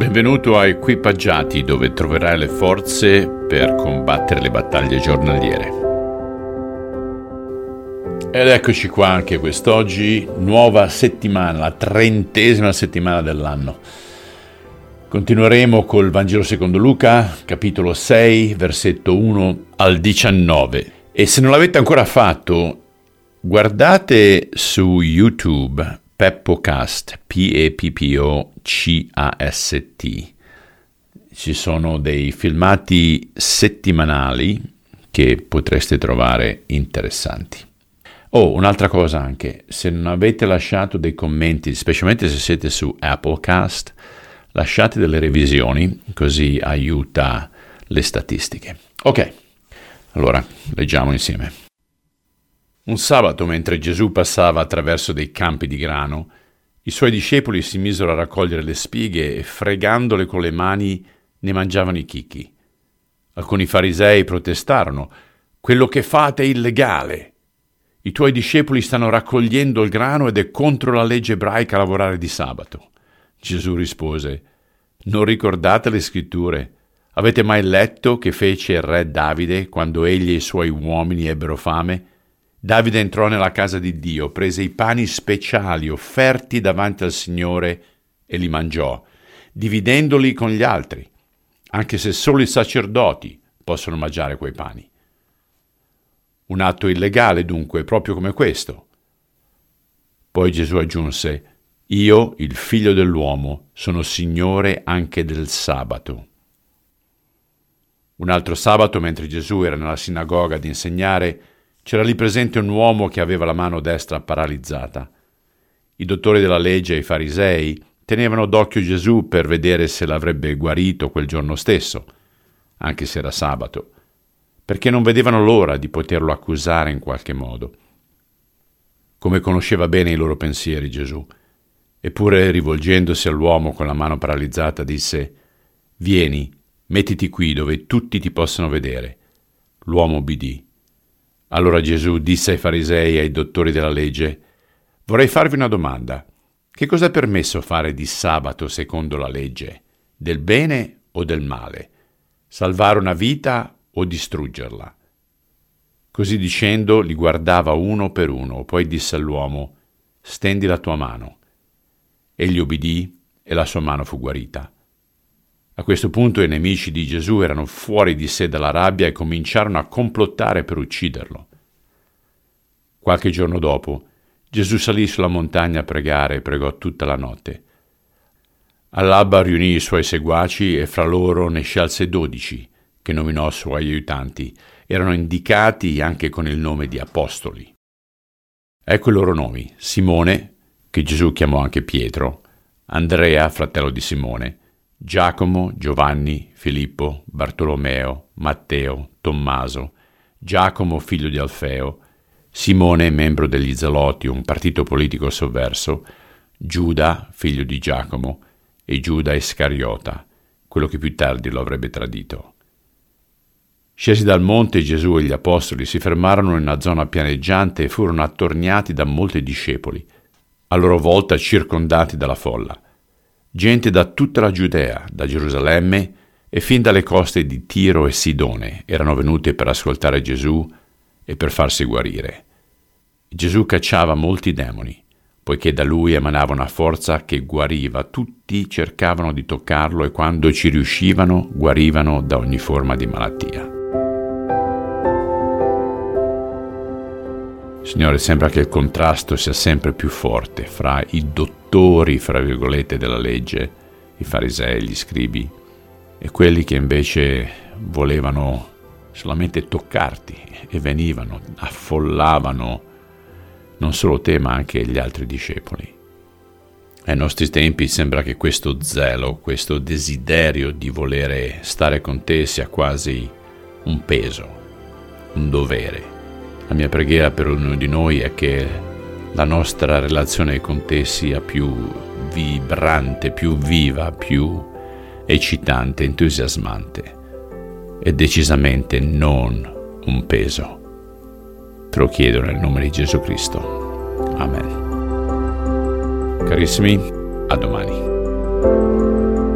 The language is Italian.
Benvenuto a Equipaggiati dove troverai le forze per combattere le battaglie giornaliere. Ed eccoci qua anche quest'oggi, nuova settimana, la trentesima settimana dell'anno. Continueremo col Vangelo secondo Luca, capitolo 6, versetto 1 al 19. E se non l'avete ancora fatto, guardate su YouTube PeppoCast, P-E-P-P-O-C-A-S-T. Ci sono dei filmati settimanali che potreste trovare interessanti. Oh, un'altra cosa anche, se non avete lasciato dei commenti, specialmente se siete su Applecast, lasciate delle revisioni, così aiuta le statistiche. Ok, allora leggiamo insieme. Un sabato, mentre Gesù passava attraverso dei campi di grano, i suoi discepoli si misero a raccogliere le spighe e, fregandole con le mani, ne mangiavano i chicchi. Alcuni farisei protestarono: Quello che fate è illegale. I tuoi discepoli stanno raccogliendo il grano ed è contro la legge ebraica lavorare di sabato. Gesù rispose: Non ricordate le scritture? Avete mai letto che fece il re Davide quando egli e i suoi uomini ebbero fame? Davide entrò nella casa di Dio, prese i pani speciali offerti davanti al Signore e li mangiò, dividendoli con gli altri, anche se solo i sacerdoti possono mangiare quei pani. Un atto illegale dunque, proprio come questo. Poi Gesù aggiunse, Io, il figlio dell'uomo, sono Signore anche del sabato. Un altro sabato, mentre Gesù era nella sinagoga ad insegnare, c'era lì presente un uomo che aveva la mano destra paralizzata. I dottori della legge e i farisei tenevano d'occhio Gesù per vedere se l'avrebbe guarito quel giorno stesso, anche se era sabato, perché non vedevano l'ora di poterlo accusare in qualche modo. Come conosceva bene i loro pensieri Gesù, eppure rivolgendosi all'uomo con la mano paralizzata disse Vieni, mettiti qui dove tutti ti possano vedere. L'uomo obbedì. Allora Gesù disse ai farisei e ai dottori della legge, Vorrei farvi una domanda. Che cosa è permesso fare di sabato secondo la legge? Del bene o del male? Salvare una vita o distruggerla? Così dicendo li guardava uno per uno, poi disse all'uomo, Stendi la tua mano. Egli obbedì e la sua mano fu guarita. A questo punto i nemici di Gesù erano fuori di sé dalla rabbia e cominciarono a complottare per ucciderlo. Qualche giorno dopo, Gesù salì sulla montagna a pregare e pregò tutta la notte. All'alba riunì i suoi seguaci e fra loro ne scelse dodici, che nominò suoi aiutanti. Erano indicati anche con il nome di apostoli. Ecco i loro nomi: Simone, che Gesù chiamò anche Pietro, Andrea, fratello di Simone, Giacomo, Giovanni, Filippo, Bartolomeo, Matteo, Tommaso, Giacomo figlio di Alfeo, Simone, membro degli Zeloti, un partito politico sovverso, Giuda, figlio di Giacomo, e Giuda Iscariota, quello che più tardi lo avrebbe tradito. Scesi dal monte, Gesù e gli apostoli si fermarono in una zona pianeggiante e furono attorniati da molti discepoli, a loro volta circondati dalla folla gente da tutta la Giudea, da Gerusalemme e fin dalle coste di Tiro e Sidone erano venute per ascoltare Gesù e per farsi guarire. Gesù cacciava molti demoni, poiché da lui emanava una forza che guariva, tutti cercavano di toccarlo e quando ci riuscivano guarivano da ogni forma di malattia. Signore, sembra che il contrasto sia sempre più forte fra i dottori, fra virgolette, della legge, i farisei, gli scribi, e quelli che invece volevano solamente toccarti e venivano, affollavano non solo te ma anche gli altri discepoli. Ai nostri tempi sembra che questo zelo, questo desiderio di volere stare con te sia quasi un peso, un dovere. La mia preghiera per ognuno di noi è che la nostra relazione con te sia più vibrante, più viva, più eccitante, entusiasmante e decisamente non un peso. Te lo chiedo nel nome di Gesù Cristo. Amen. Carissimi, a domani.